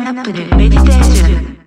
インップでメディテーション。